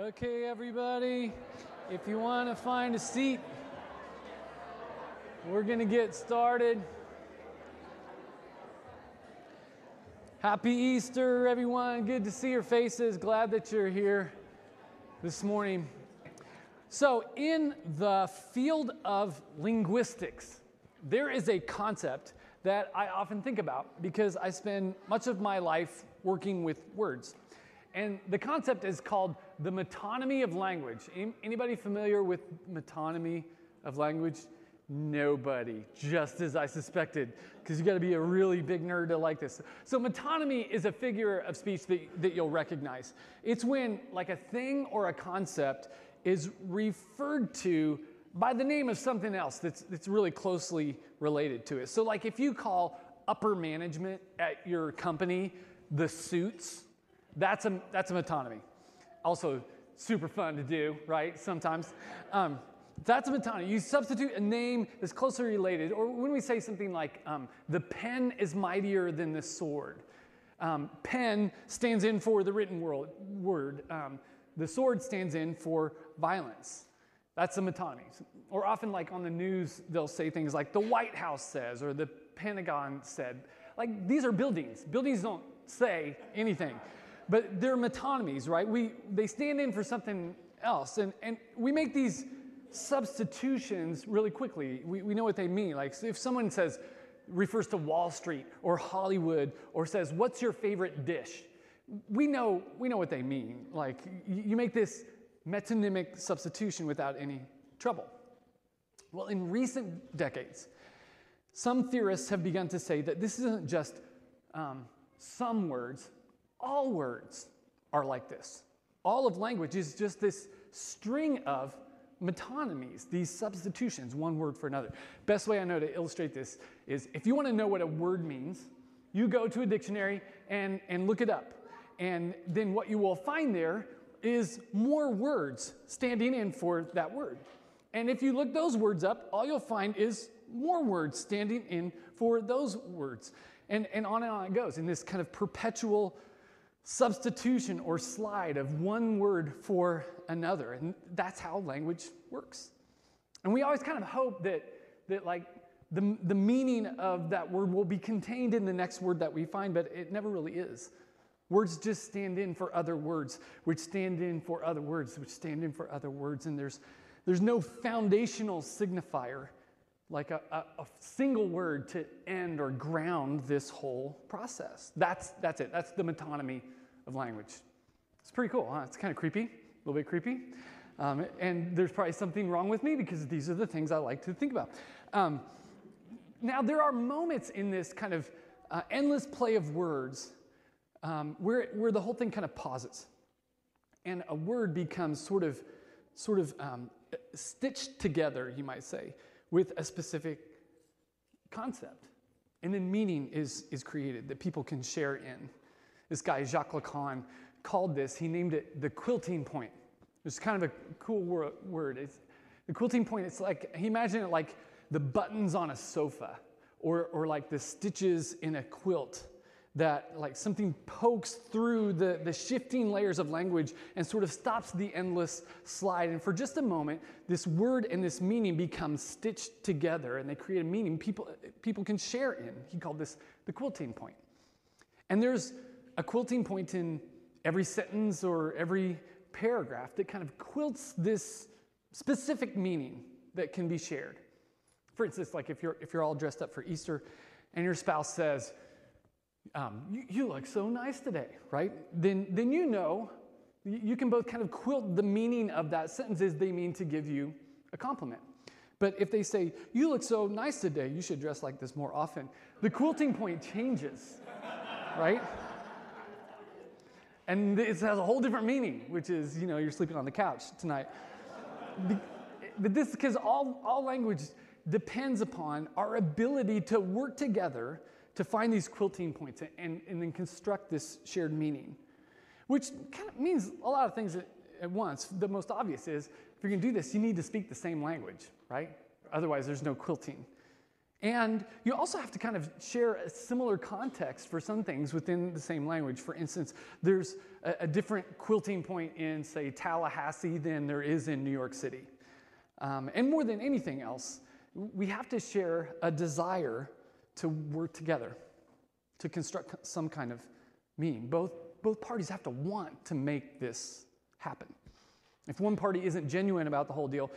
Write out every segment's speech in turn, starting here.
Okay, everybody, if you want to find a seat, we're going to get started. Happy Easter, everyone. Good to see your faces. Glad that you're here this morning. So, in the field of linguistics, there is a concept that I often think about because I spend much of my life working with words. And the concept is called the metonymy of language. Anybody familiar with metonymy of language? Nobody, just as I suspected, because you got to be a really big nerd to like this. So, metonymy is a figure of speech that, that you'll recognize. It's when, like, a thing or a concept is referred to by the name of something else that's, that's really closely related to it. So, like, if you call upper management at your company the suits, that's a, that's a metonymy. Also, super fun to do, right? Sometimes. Um, that's a metonymy. You substitute a name that's closely related, or when we say something like, um, the pen is mightier than the sword. Um, pen stands in for the written world, word. Um, the sword stands in for violence. That's a metonymy. Or often, like on the news, they'll say things like the White House says or the Pentagon said. Like these are buildings. Buildings don't say anything but they're metonymies, right? We, they stand in for something else. And, and we make these substitutions really quickly. We, we know what they mean. Like if someone says, refers to Wall Street or Hollywood or says, What's your favorite dish? We know, we know what they mean. Like you make this metonymic substitution without any trouble. Well, in recent decades, some theorists have begun to say that this isn't just um, some words, all words are like this. All of language is just this string of metonymies, these substitutions, one word for another. Best way I know to illustrate this is if you want to know what a word means, you go to a dictionary and, and look it up. And then what you will find there is more words standing in for that word. And if you look those words up, all you'll find is more words standing in for those words. And, and on and on it goes in this kind of perpetual substitution or slide of one word for another. And that's how language works. And we always kind of hope that, that like, the, the meaning of that word will be contained in the next word that we find, but it never really is. Words just stand in for other words, which stand in for other words, which stand in for other words. And there's, there's no foundational signifier like a, a, a, single word to end or ground this whole process. That's, that's it. That's the metonymy of language. It's pretty cool, huh? It's kind of creepy, a little bit creepy. Um, and there's probably something wrong with me because these are the things I like to think about. Um, now, there are moments in this kind of uh, endless play of words um, where, where the whole thing kind of pauses and a word becomes sort of, sort of um, stitched together, you might say with a specific concept. And then meaning is, is created that people can share in. This guy, Jacques Lacan, called this, he named it the quilting point. It's kind of a cool word. It's, the quilting point, it's like, he imagined it like the buttons on a sofa or, or like the stitches in a quilt that like something pokes through the, the shifting layers of language and sort of stops the endless slide. And for just a moment, this word and this meaning become stitched together and they create a meaning people, people can share in. He called this the quilting point. And there's a quilting point in every sentence or every paragraph that kind of quilts this specific meaning that can be shared. For instance, like if you're, if you're all dressed up for Easter and your spouse says, um, you, you, look so nice today, right? Then, then you know, you can both kind of quilt the meaning of that sentence as they mean to give you a compliment. But if they say, you look so nice today, you should dress like this more often, the quilting point changes, right? And it has a whole different meaning, which is, you know, you're sleeping on the couch tonight. But this, because all, all language depends upon our ability to work together to find these quilting points and, and then construct this shared meaning, which kind of means a lot of things at, at once. The most obvious is if you're going to do this, you need to speak the same language, right? Otherwise, there's no quilting. And you also have to kind of share a similar context for some things within the same language. For instance, there's a, a different quilting point in, say, Tallahassee than there is in New York City. Um, and more than anything else, we have to share a desire to work together, to construct some kind of meaning. Both, both parties have to want to make this happen. If one party isn't genuine about the whole deal,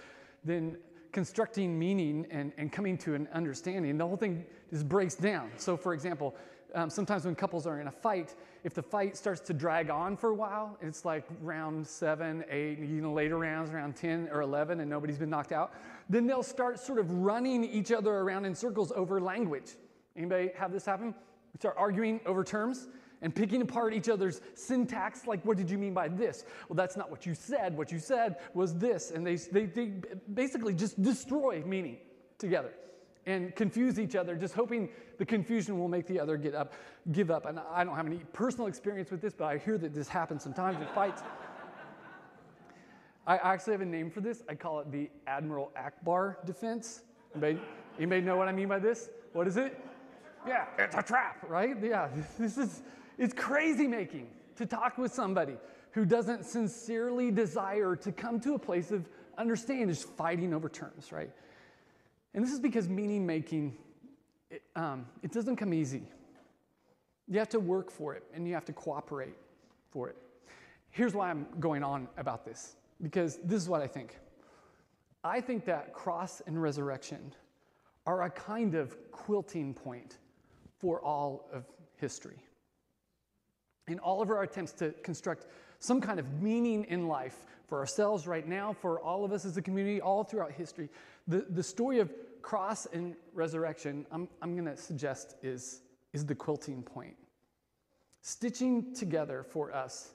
then constructing meaning and, and coming to an understanding, the whole thing just breaks down. So, for example, um, sometimes when couples are in a fight, if the fight starts to drag on for a while, it's like round seven, eight, you know, later rounds, around 10 or 11, and nobody's been knocked out, then they'll start sort of running each other around in circles over language. Anybody have this happen? We start arguing over terms and picking apart each other's syntax. Like, what did you mean by this? Well, that's not what you said. What you said was this. And they, they, they basically just destroy meaning together and confuse each other, just hoping the confusion will make the other get up, give up. And I don't have any personal experience with this, but I hear that this happens sometimes in fights. I actually have a name for this. I call it the Admiral Ackbar defense. Anybody, anybody know what I mean by this? What is it? Yeah, it's a trap, right? Yeah, this is it's crazy making to talk with somebody who doesn't sincerely desire to come to a place of understanding, just fighting over terms, right? And this is because meaning making, it, um, it doesn't come easy. You have to work for it and you have to cooperate for it. Here's why I'm going on about this, because this is what I think. I think that cross and resurrection are a kind of quilting point for all of history in all of our attempts to construct some kind of meaning in life for ourselves right now, for all of us as a community, all throughout history, the, the story of cross and resurrection, I'm, I'm going to suggest, is, is the quilting point. Stitching together for us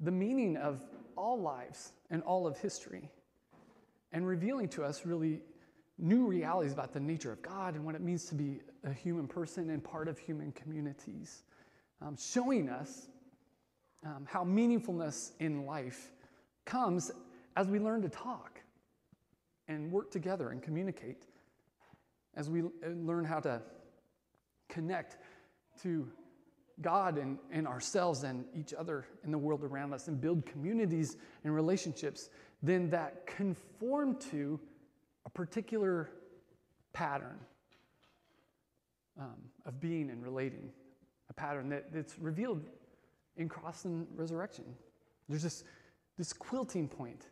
the meaning of all lives and all of history, and revealing to us really new realities about the nature of God and what it means to be a human person and part of human communities um, showing us um, how meaningfulness in life comes as we learn to talk and work together and communicate, as we uh, learn how to connect to God and, and ourselves and each other in the world around us and build communities and relationships, then that conform to a particular pattern um, of being and relating pattern that, that's revealed in cross and resurrection. There's this, this quilting point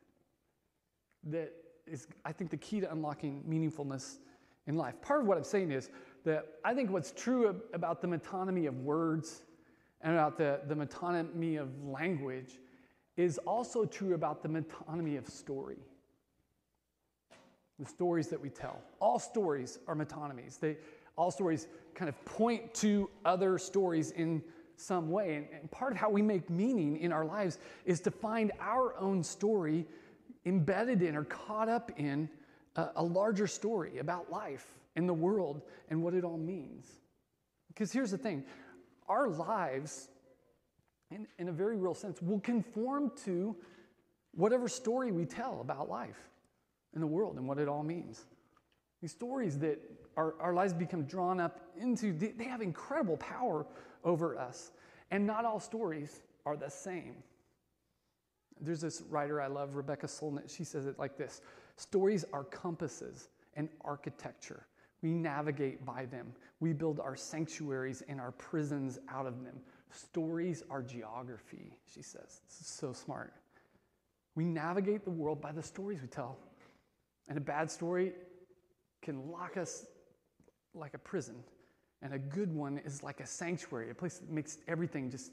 that is, I think, the key to unlocking meaningfulness in life. Part of what I'm saying is that I think what's true about the metonymy of words and about the, the metonymy of language is also true about the metonymy of story. The stories that we tell. All stories are metonymies. They, all stories kind of point to other stories in some way. And, and part of how we make meaning in our lives is to find our own story embedded in or caught up in a, a larger story about life and the world and what it all means. Because here's the thing our lives, in, in a very real sense, will conform to whatever story we tell about life and the world and what it all means. These stories that our, our lives become drawn up into, they, they have incredible power over us. And not all stories are the same. There's this writer I love, Rebecca Solnit. She says it like this Stories are compasses and architecture. We navigate by them. We build our sanctuaries and our prisons out of them. Stories are geography, she says. This is so smart. We navigate the world by the stories we tell. And a bad story can lock us like a prison, and a good one is like a sanctuary, a place that makes everything just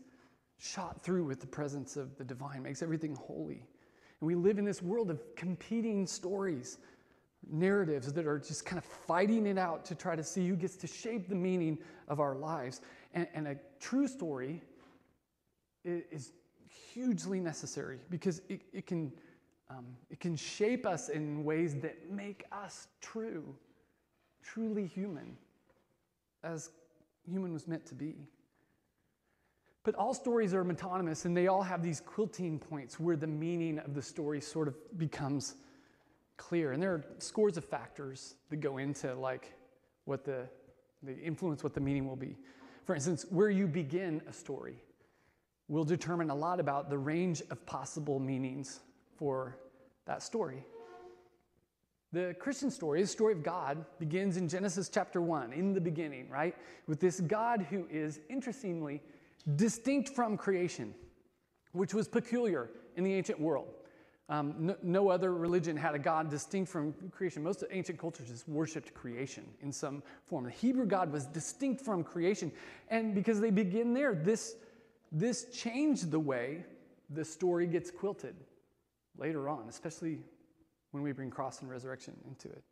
shot through with the presence of the divine, makes everything holy. And we live in this world of competing stories, narratives that are just kind of fighting it out to try to see who gets to shape the meaning of our lives. And, and a true story is hugely necessary because it, it can. Um, it can shape us in ways that make us true truly human, as human was meant to be. But all stories are metonymous, and they all have these quilting points where the meaning of the story sort of becomes clear. And there are scores of factors that go into like what the, they influence what the meaning will be. For instance, where you begin a story will determine a lot about the range of possible meanings for that story. The Christian story, the story of God, begins in Genesis chapter 1, in the beginning, right? With this God who is, interestingly, distinct from creation, which was peculiar in the ancient world. Um, no, no, other religion had a God distinct from creation. Most ancient cultures just worshiped creation in some form. The Hebrew God was distinct from creation. And because they begin there, this, this changed the way the story gets quilted later on, especially when we bring cross and resurrection into it.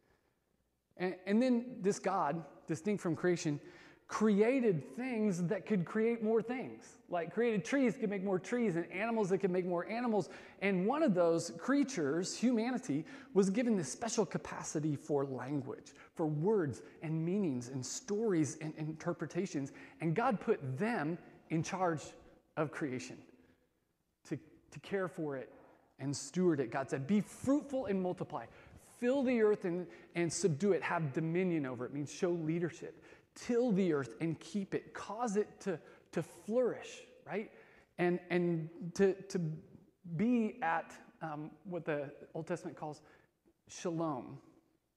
And, and then this God, distinct from creation, created things that could create more things. Like created trees could make more trees and animals that could make more animals. And one of those creatures, humanity, was given this special capacity for language, for words and meanings and stories and interpretations. And God put them in charge of creation to, to care for it and steward it. God said, Be fruitful and multiply. Fill the earth and, and subdue it. Have dominion over it. it means show leadership. Till the earth and keep it. Cause it to, to flourish, right? And, and to, to be at um, what the Old Testament calls shalom.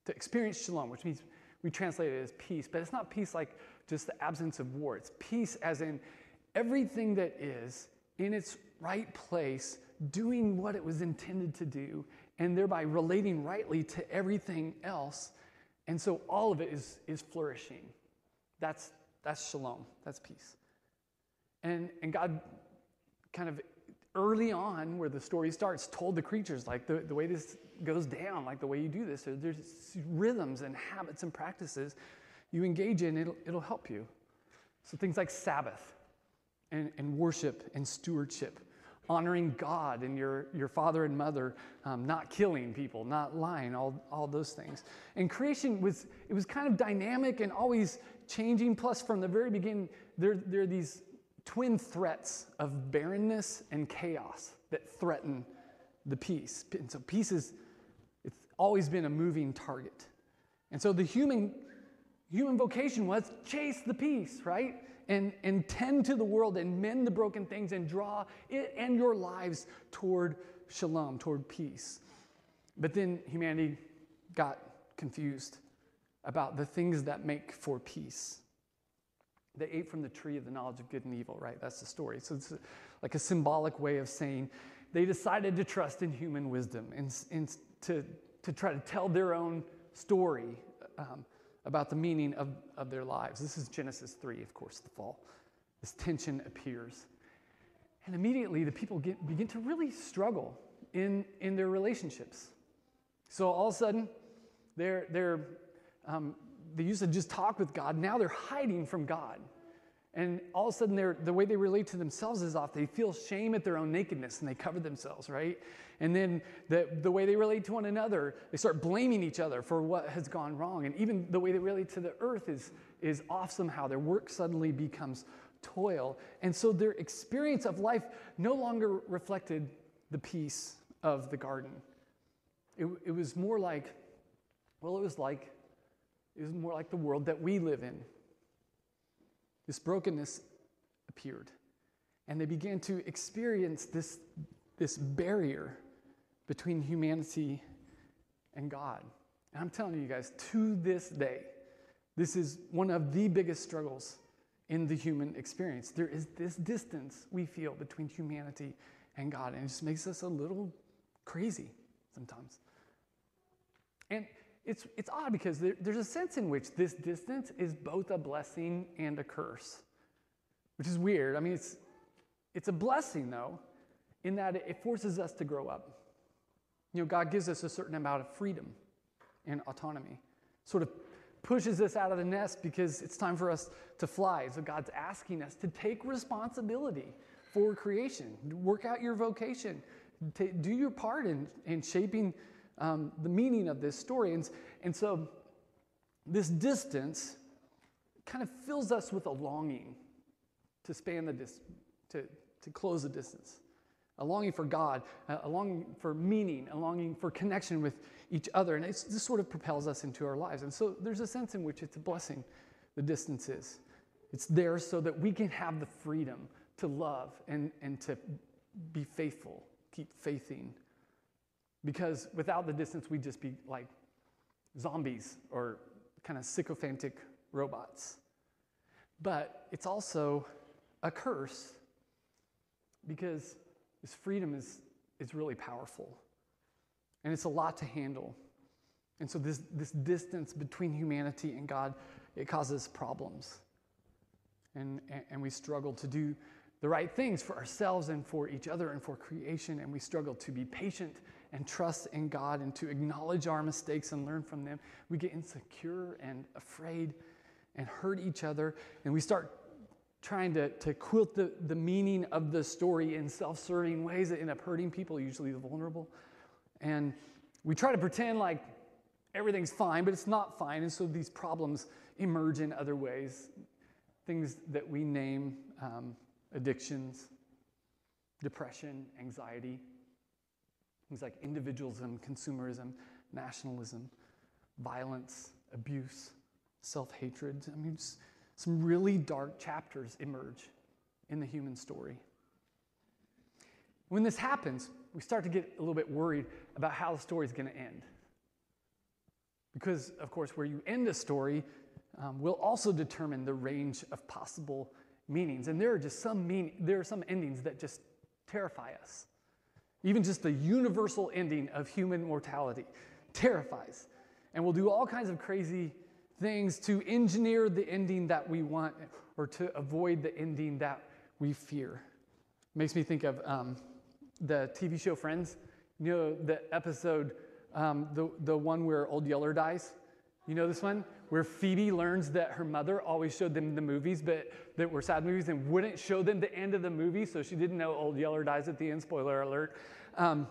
To experience shalom, which means we translate it as peace, but it's not peace like just the absence of war. It's peace as in everything that is in its right place doing what it was intended to do, and thereby relating rightly to everything else. And so all of it is, is flourishing. That's, that's shalom, that's peace. And, and God kind of early on, where the story starts, told the creatures, like the, the way this goes down, like the way you do this, there's rhythms and habits and practices you engage in, it'll, it'll help you. So things like Sabbath and, and worship and stewardship honoring God and your, your father and mother, um, not killing people, not lying, all, all those things. And creation was, it was kind of dynamic and always changing. Plus, from the very beginning, there, there are these twin threats of barrenness and chaos that threaten the peace. And so peace is, it's always been a moving target. And so the human, human vocation was chase the peace, right? and, and tend to the world and mend the broken things and draw it and your lives toward shalom, toward peace. But then humanity got confused about the things that make for peace. They ate from the tree of the knowledge of good and evil, right? That's the story. So it's like a symbolic way of saying they decided to trust in human wisdom and, and to, to try to tell their own story. Um, about the meaning of, of their lives. This is Genesis 3, of course, the fall. This tension appears. And immediately the people get, begin to really struggle in, in their relationships. So all of a sudden, they're, they're, um, they used to just talk with God. Now they're hiding from God. And all of a sudden, the way they relate to themselves is off. They feel shame at their own nakedness and they cover themselves, right? And then the, the way they relate to one another, they start blaming each other for what has gone wrong. And even the way they relate to the earth is, is off somehow. Their work suddenly becomes toil. And so their experience of life no longer reflected the peace of the garden. It, it was more like, well, it was like, it was more like the world that we live in this brokenness appeared. And they began to experience this, this barrier between humanity and God. And I'm telling you guys, to this day, this is one of the biggest struggles in the human experience. There is this distance we feel between humanity and God, and it just makes us a little crazy sometimes. And it's, it's odd because there, there's a sense in which this distance is both a blessing and a curse, which is weird. I mean, it's, it's a blessing, though, in that it forces us to grow up. You know, God gives us a certain amount of freedom and autonomy, sort of pushes us out of the nest because it's time for us to fly. So God's asking us to take responsibility for creation, work out your vocation, do your part in, in shaping um, the meaning of this story. And, and so this distance kind of fills us with a longing to span the distance, to, to close the distance. a longing for God, a longing for meaning, a longing for connection with each other. And this sort of propels us into our lives. And so there's a sense in which it's a blessing, the distance is. It's there so that we can have the freedom to love and, and to be faithful, keep faithing. Because without the distance, we'd just be like zombies or kind of sycophantic robots. But it's also a curse because this freedom is, is really powerful and it's a lot to handle. And so, this, this distance between humanity and God, it causes problems. And, and we struggle to do the right things for ourselves and for each other and for creation. And we struggle to be patient and trust in God and to acknowledge our mistakes and learn from them. We get insecure and afraid and hurt each other. And we start trying to, to quilt the, the meaning of the story in self serving ways that end up hurting people, usually the vulnerable. And we try to pretend like everything's fine, but it's not fine. And so these problems emerge in other ways things that we name um, addictions, depression, anxiety, things like individualism, consumerism, nationalism, violence, abuse, self hatred. I mean, some really dark chapters emerge in the human story. When this happens, we start to get a little bit worried about how the story is going to end. Because, of course, where you end a story um, will also determine the range of possible meanings. And there are just some mean, there are some endings that just terrify us. Even just the universal ending of human mortality terrifies. And we'll do all kinds of crazy things to engineer the ending that we want or to avoid the ending that we fear. Makes me think of um, the TV show Friends. You know, the episode, um, the, the one where Old Yeller dies? You know this one? Where Phoebe learns that her mother always showed them the movies, but that were sad movies and wouldn't show them the end of the movie, so she didn't know Old Yeller dies at the end, spoiler alert. Um,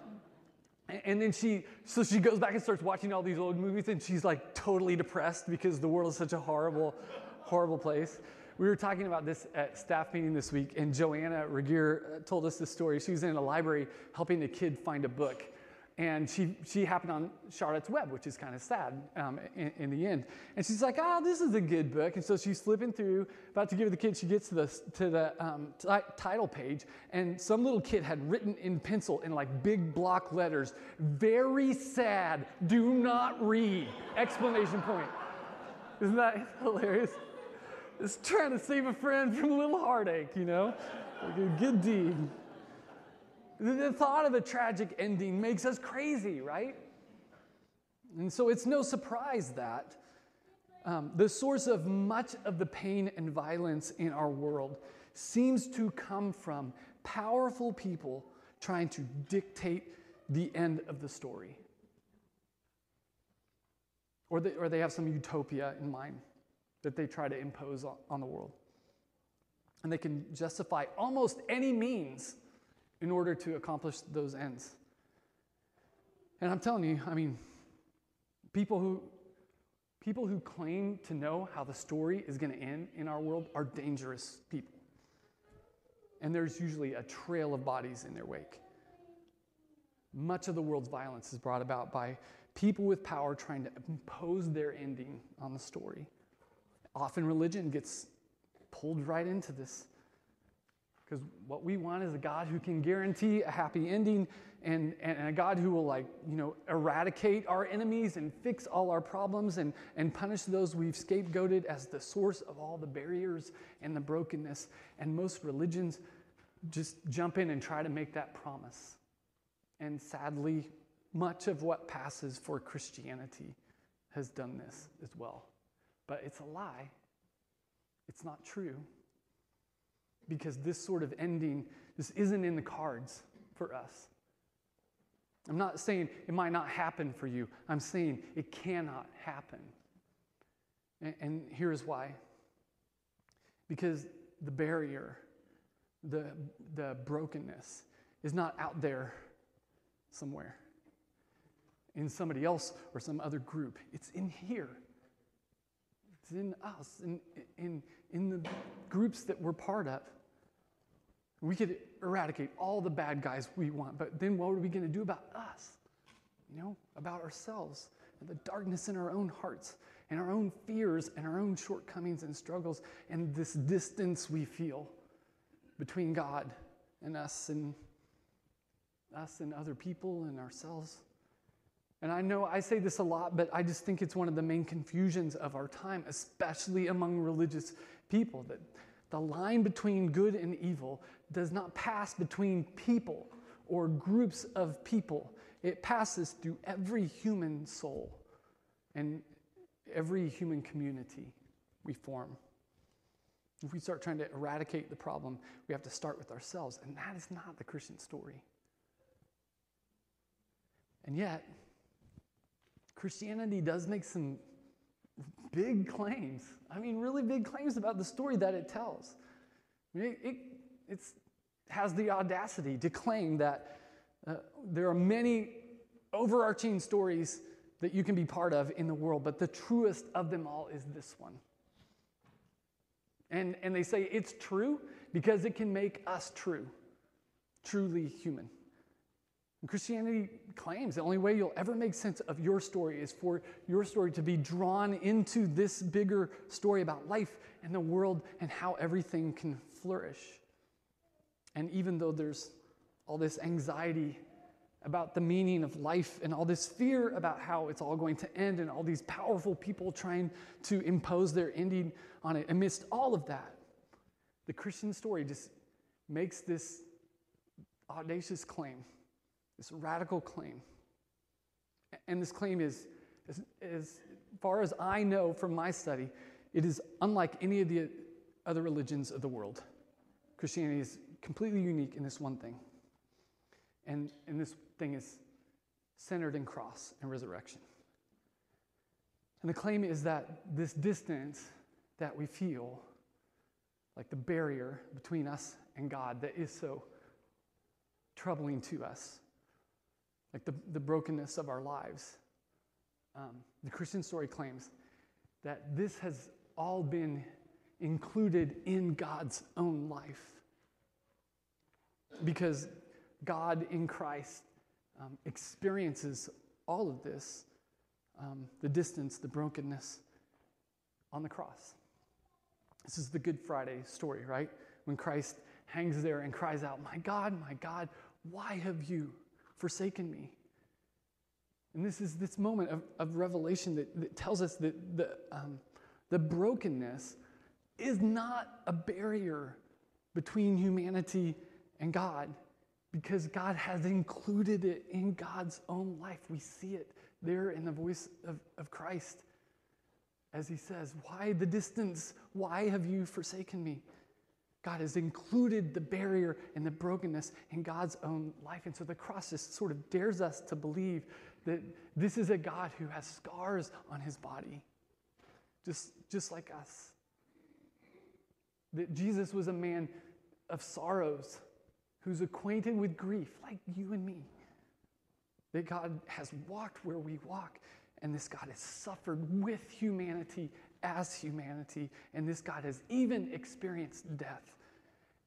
and then she, so she goes back and starts watching all these old movies, and she's like totally depressed because the world is such a horrible, horrible place. We were talking about this at staff meeting this week, and Joanna Regier uh, told us this story. She was in a library helping a kid find a book. And she, she happened on Charlotte's Web, which is kind of sad um, in, in, the end. And she's like, oh, this is a good book. And so she's flipping through, about to give the kid, she gets to the, to the um, t- title page, and some little kid had written in pencil in like big block letters, very sad, do not read, explanation point. Isn't that hilarious? is trying to save a friend from a little heartache, you know? Like a good deed. The thought of a tragic ending makes us crazy, right? And so it's no surprise that um, the source of much of the pain and violence in our world seems to come from powerful people trying to dictate the end of the story. Or they, or they have some utopia in mind that they try to impose on the world. And they can justify almost any means in order to accomplish those ends. And I'm telling you, I mean, people who people who claim to know how the story is going to end in our world are dangerous people. And there's usually a trail of bodies in their wake. Much of the world's violence is brought about by people with power trying to impose their ending on the story. Often religion gets pulled right into this. Because what we want is a God who can guarantee a happy ending and, and a God who will, like, you know, eradicate our enemies and fix all our problems and, and punish those we've scapegoated as the source of all the barriers and the brokenness. And most religions just jump in and try to make that promise. And sadly, much of what passes for Christianity has done this as well. But it's a lie. It's not true. Because this sort of ending, this isn't in the cards for us. I'm not saying it might not happen for you. I'm saying it cannot happen. And, and here's why. Because the barrier, the, the brokenness, is not out there somewhere in somebody else or some other group. It's in here. It's in us, in, in, in the groups that we're part of. We could eradicate all the bad guys we want, but then what are we going to do about us? You know, about ourselves and the darkness in our own hearts and our own fears and our own shortcomings and struggles and this distance we feel between God and us and us and other people and ourselves. And I know I say this a lot, but I just think it's one of the main confusions of our time, especially among religious people, that the line between good and evil does not pass between people or groups of people. It passes through every human soul and every human community we form. If we start trying to eradicate the problem, we have to start with ourselves, and that is not the Christian story. And yet, Christianity does make some big claims. I mean, really big claims about the story that it tells. I mean, it, it has the audacity to claim that uh, there are many overarching stories that you can be part of in the world, but the truest of them all is this one. And, and they say it's true because it can make us true, truly human. And Christianity claims the only way you'll ever make sense of your story is for your story to be drawn into this bigger story about life and the world and how everything can flourish. And even though there's all this anxiety about the meaning of life and all this fear about how it's all going to end and all these powerful people trying to impose their ending on it, amidst all of that, the Christian story just makes this audacious claim this radical claim. And this claim is, as, as far as I know from my study, it is unlike any of the other religions of the world. Christianity is completely unique in this one thing. And, and this thing is centered in cross and resurrection. And the claim is that this distance that we feel, like the barrier between us and God that is so troubling to us, like the, the brokenness of our lives. Um, the Christian story claims that this has all been included in God's own life. Because God in Christ um, experiences all of this um, the distance, the brokenness on the cross. This is the Good Friday story, right? When Christ hangs there and cries out, My God, my God, why have you forsaken me. And this is this moment of, of revelation that, that tells us that the, um, the brokenness is not a barrier between humanity and God because God has included it in God's own life. We see it there in the voice of, of Christ as he says, Why the distance? Why have you forsaken me? God has included the barrier and the brokenness in God's own life. And so the cross just sort of dares us to believe that this is a God who has scars on his body, just, just like us. That Jesus was a man of sorrows who's acquainted with grief, like you and me. That God has walked where we walk, and this God has suffered with humanity as humanity, and this God has even experienced death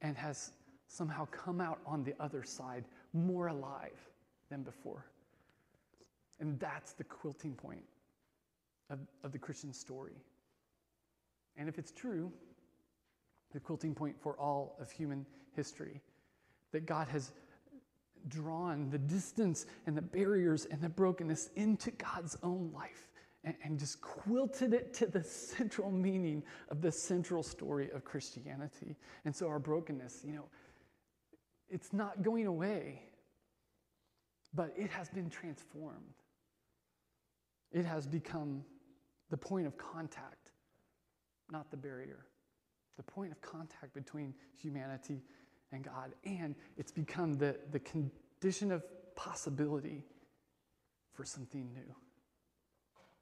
and has somehow come out on the other side more alive than before. And that's the quilting point of, of the Christian story. And if it's true, the quilting point for all of human history, that God has drawn the distance and the barriers and the brokenness into God's own life and, and just quilted it to the central meaning of the central story of Christianity. And so our brokenness, you know, it's not going away, but it has been transformed. It has become the point of contact, not the barrier. The point of contact between humanity and God. And it's become the, the condition of possibility for something new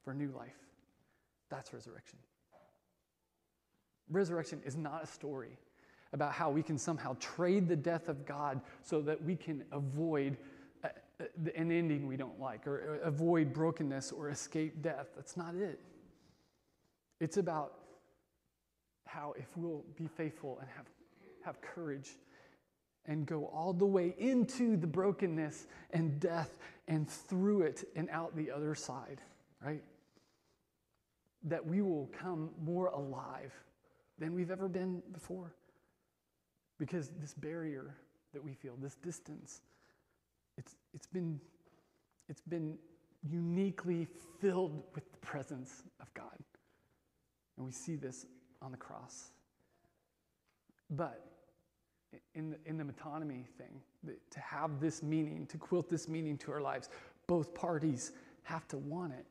for new life. That's resurrection. Resurrection is not a story about how we can somehow trade the death of God so that we can avoid a, a, an ending we don't like or avoid brokenness or escape death. That's not it. It's about how, if we'll be faithful and have, have courage and go all the way into the brokenness and death and through it and out the other side, right? That we will come more alive than we've ever been before. Because this barrier that we feel, this distance, it's, it's, been, it's been uniquely filled with the presence of God. And we see this on the cross. But in the, in the metonymy thing, to have this meaning, to quilt this meaning to our lives, both parties have to want it.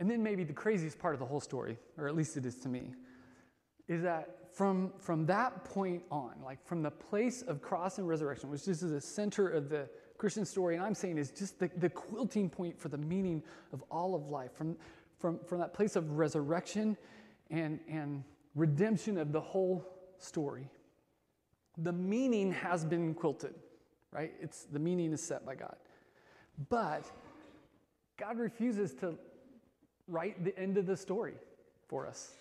And then maybe the craziest part of the whole story, or at least it is to me, is that from, from that point on, like from the place of cross and resurrection, which this is the center of the Christian story, and I'm saying is just the, the quilting point for the meaning of all of life, from, from, from that place of resurrection and, and redemption of the whole story. The meaning has been quilted, right? It's the meaning is set by God. But God refuses to write the end of the story for us,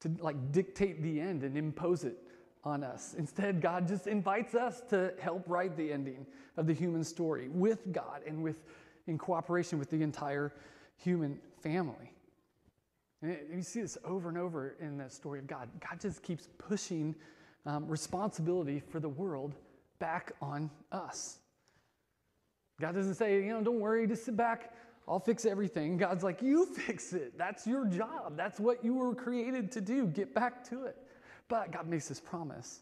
to like dictate the end and impose it on us. Instead, God just invites us to help write the ending of the human story with God and with in cooperation with the entire human family. And you see this over and over in the story of God. God just keeps pushing um, responsibility for the world back on us. God doesn't say, you know, don't worry, just sit back, I'll fix everything. God's like, you fix it. That's your job. That's what you were created to do. Get back to it. But God makes this promise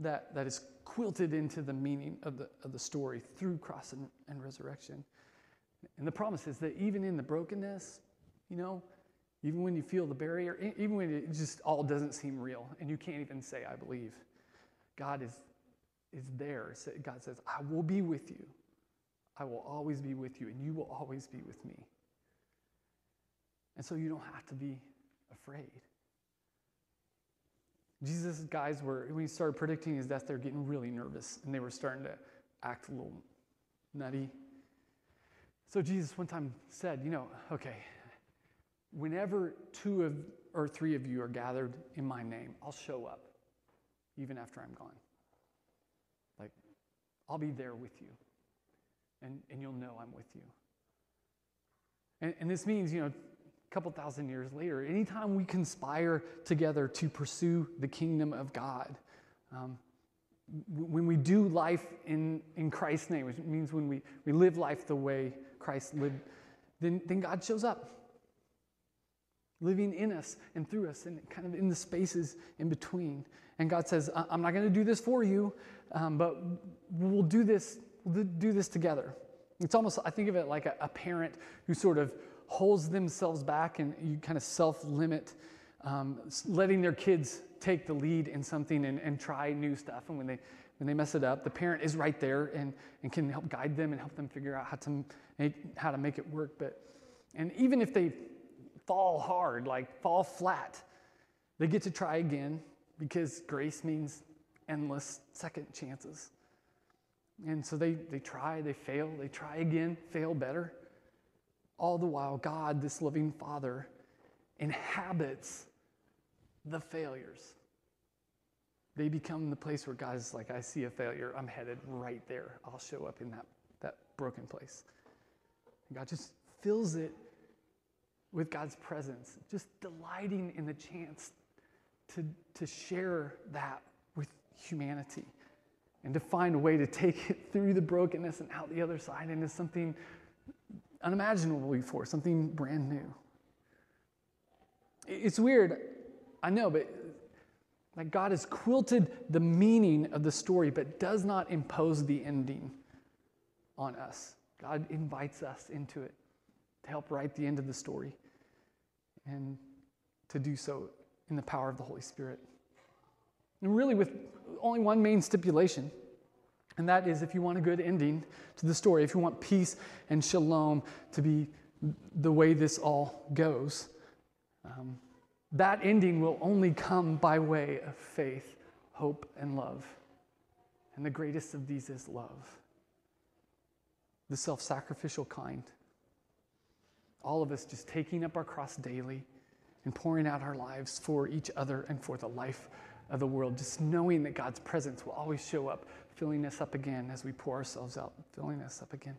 that, that is quilted into the meaning of the, of the story through cross and, and resurrection. And the promise is that even in the brokenness, you know, even when you feel the barrier, even when it just all doesn't seem real and you can't even say, I believe, God is, is there. God says, I will be with you. I will always be with you, and you will always be with me. And so you don't have to be afraid. Jesus' guys were, when he started predicting his death, they were getting really nervous and they were starting to act a little nutty. So Jesus one time said, You know, okay, whenever two of or three of you are gathered in my name, I'll show up even after I'm gone. Like, I'll be there with you, and, and you'll know I'm with you. And, and this means, you know, a couple thousand years later, anytime we conspire together to pursue the kingdom of God, um, when we do life in, in Christ's name, which means when we, we live life the way Christ lived, then, then God shows up living in us and through us and kind of in the spaces in between. And God says, I'm not going to do this for you, um, but we'll do this, we'll do this together. It's almost, I think of it like a, a parent who sort of holds themselves back and you kind of self limit, um, letting their kids take the lead in something and, and try new stuff. And when they, when they mess it up, the parent is right there and, and can help guide them and help them figure out how to make, how to make it work. But, and even if they fall hard, like fall flat. They get to try again because grace means endless second chances. And so they, they try, they fail, they try again, fail better. All the while, God, this loving Father, inhabits the failures. They become the place where God is like, I see a failure, I'm headed right there. I'll show up in that, that broken place. And God just fills it with God's presence, just delighting in the chance to, to share that with humanity and to find a way to take it through the brokenness and out the other side into something unimaginable before, something brand new. It's weird, I know, but like God has quilted the meaning of the story, but does not impose the ending on us. God invites us into it to help write the end of the story and to do so in the power of the Holy Spirit. And really, with only one main stipulation, and that is if you want a good ending to the story, if you want peace and shalom to be the way this all goes, um, that ending will only come by way of faith, hope, and love. And the greatest of these is love, the self sacrificial kind all of us just taking up our cross daily and pouring out our lives for each other and for the life of the world, just knowing that God's presence will always show up, filling us up again as we pour ourselves out, filling us up again.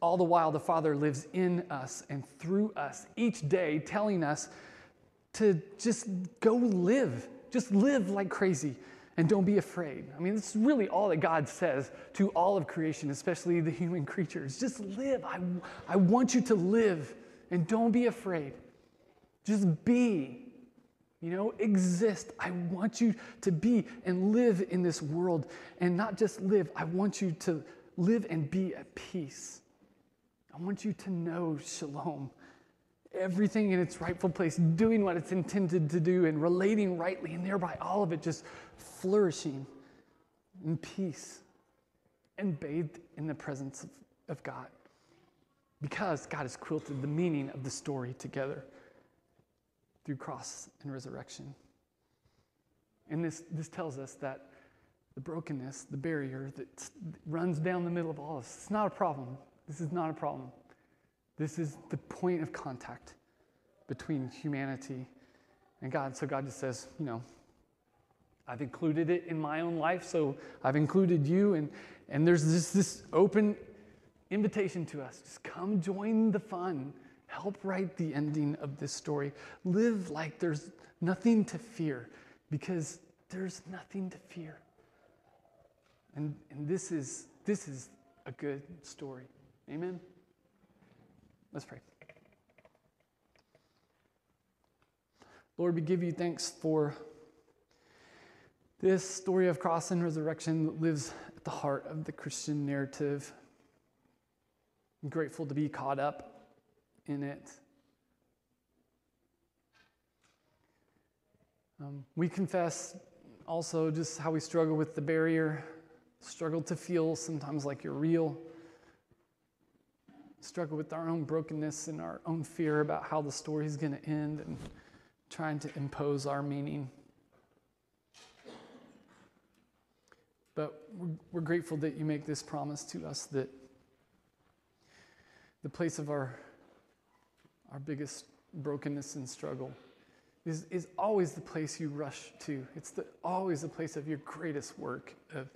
All the while, the Father lives in us and through us each day, telling us to just go live, just live like crazy and don't be afraid. I mean, it's really all that God says to all of creation, especially the human creatures. Just live. I, I want you to live and don't be afraid. Just be, you know, exist. I want you to be and live in this world and not just live, I want you to live and be at peace. I want you to know shalom everything in its rightful place, doing what it's intended to do, and relating rightly, and thereby all of it just flourishing in peace and bathed in the presence of, of God. Because God has quilted the meaning of the story together through cross and resurrection. And this, this tells us that the brokenness, the barrier that runs down the middle of all this, it's not a problem. This is not a problem. This is the point of contact between humanity and God. So God just says, you know, I've included it in my own life, so I've included you. And, and there's this, this open invitation to us just come join the fun. Help write the ending of this story. Live like there's nothing to fear because there's nothing to fear. And, and this, is, this is a good story. Amen? Let's pray. Lord, we give you thanks for this story of cross and resurrection that lives at the heart of the Christian narrative. I'm grateful to be caught up in it. Um, we confess also just how we struggle with the barrier, struggle to feel sometimes like you're real struggle with our own brokenness and our own fear about how the story is going to end and trying to impose our meaning. But we're, we're grateful that you make this promise to us that the place of our, our biggest brokenness and struggle is, is always the place you rush to. It's the, always the place of your greatest work of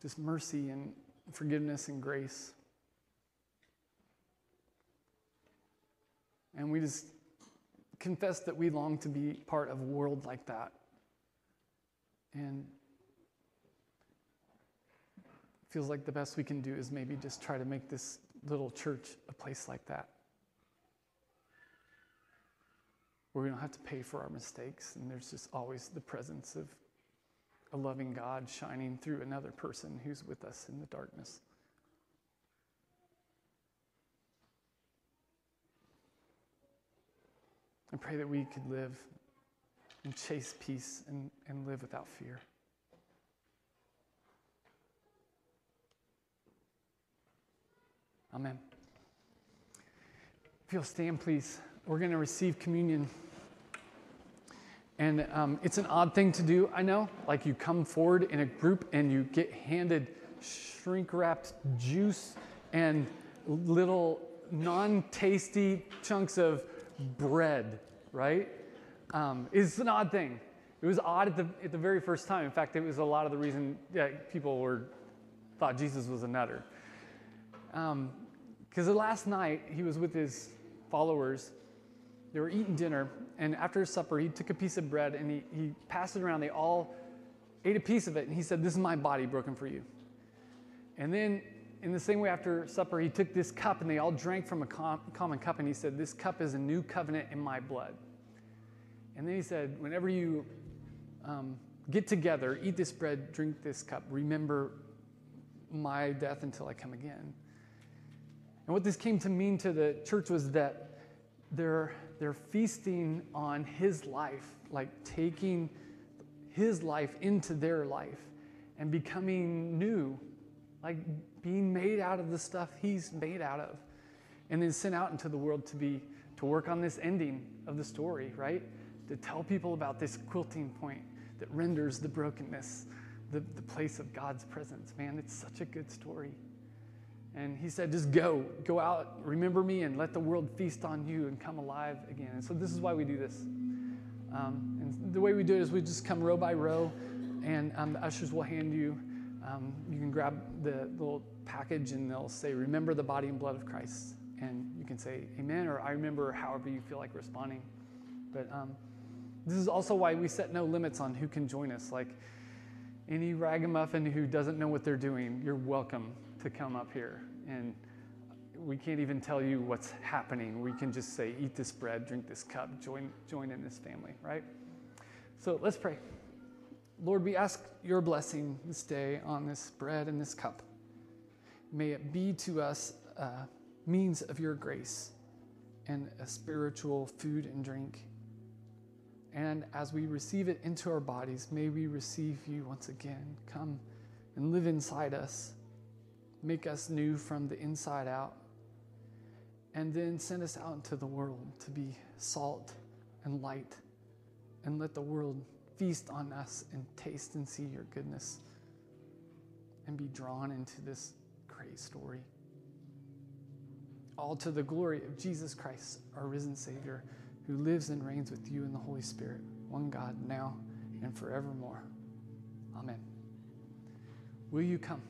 just mercy and forgiveness and grace. And we just confess that we long to be part of a world like that. And feels like the best we can do is maybe just try to make this little church a place like that. Where we don't have to pay for our mistakes, and there's just always the presence of a loving God shining through another person who's with us in the darkness. I pray that we could live and chase peace and, and live without fear. Amen. If you'll stand, please, we're going to receive communion. And um, it's an odd thing to do, I know. Like you come forward in a group and you get handed shrink wrapped juice and little non tasty chunks of bread, right? Um, it's an odd thing. It was odd at the, at the very first time. In fact, it was a lot of the reason that people were thought Jesus was a nutter. Because um, the last night he was with his followers, they were eating dinner, and after supper, he took a piece of bread and he, he passed it around. They all ate a piece of it, and he said, This is my body broken for you. And then in the same way, after supper, he took this cup and they all drank from a com- common cup, and he said, This cup is a new covenant in my blood. And then he said, Whenever you um, get together, eat this bread, drink this cup, remember my death until I come again. And what this came to mean to the church was that they're, they're feasting on his life, like taking his life into their life and becoming new, like being made out of the stuff he's made out of, and then sent out into the world to be to work on this ending of the story, right? To tell people about this quilting point that renders the brokenness the, the place of God's presence. Man, it's such a good story. And he said, just go, go out, remember me, and let the world feast on you and come alive again. And so this is why we do this. Um, and the way we do it is we just come row by row, and um, the ushers will hand you. Um, you can grab the little package, and they'll say, "Remember the body and blood of Christ," and you can say, "Amen," or "I remember," however you feel like responding. But um, this is also why we set no limits on who can join us. Like any ragamuffin who doesn't know what they're doing, you're welcome to come up here. And we can't even tell you what's happening. We can just say, eat this bread, drink this cup, join, join in this family, right? So let's pray. Lord, we ask your blessing this day on this bread and this cup. May it be to us a means of your grace and a spiritual food and drink. And as we receive it into our bodies, may we receive you once again. Come and live inside us. Make us new from the inside out. And then send us out into the world to be salt and light. And let the world feast on us and taste and see your goodness and be drawn into this great story. All to the glory of Jesus Christ, our risen Savior who lives and reigns with you in the Holy Spirit, one God, now and forevermore. Amen. Will you come?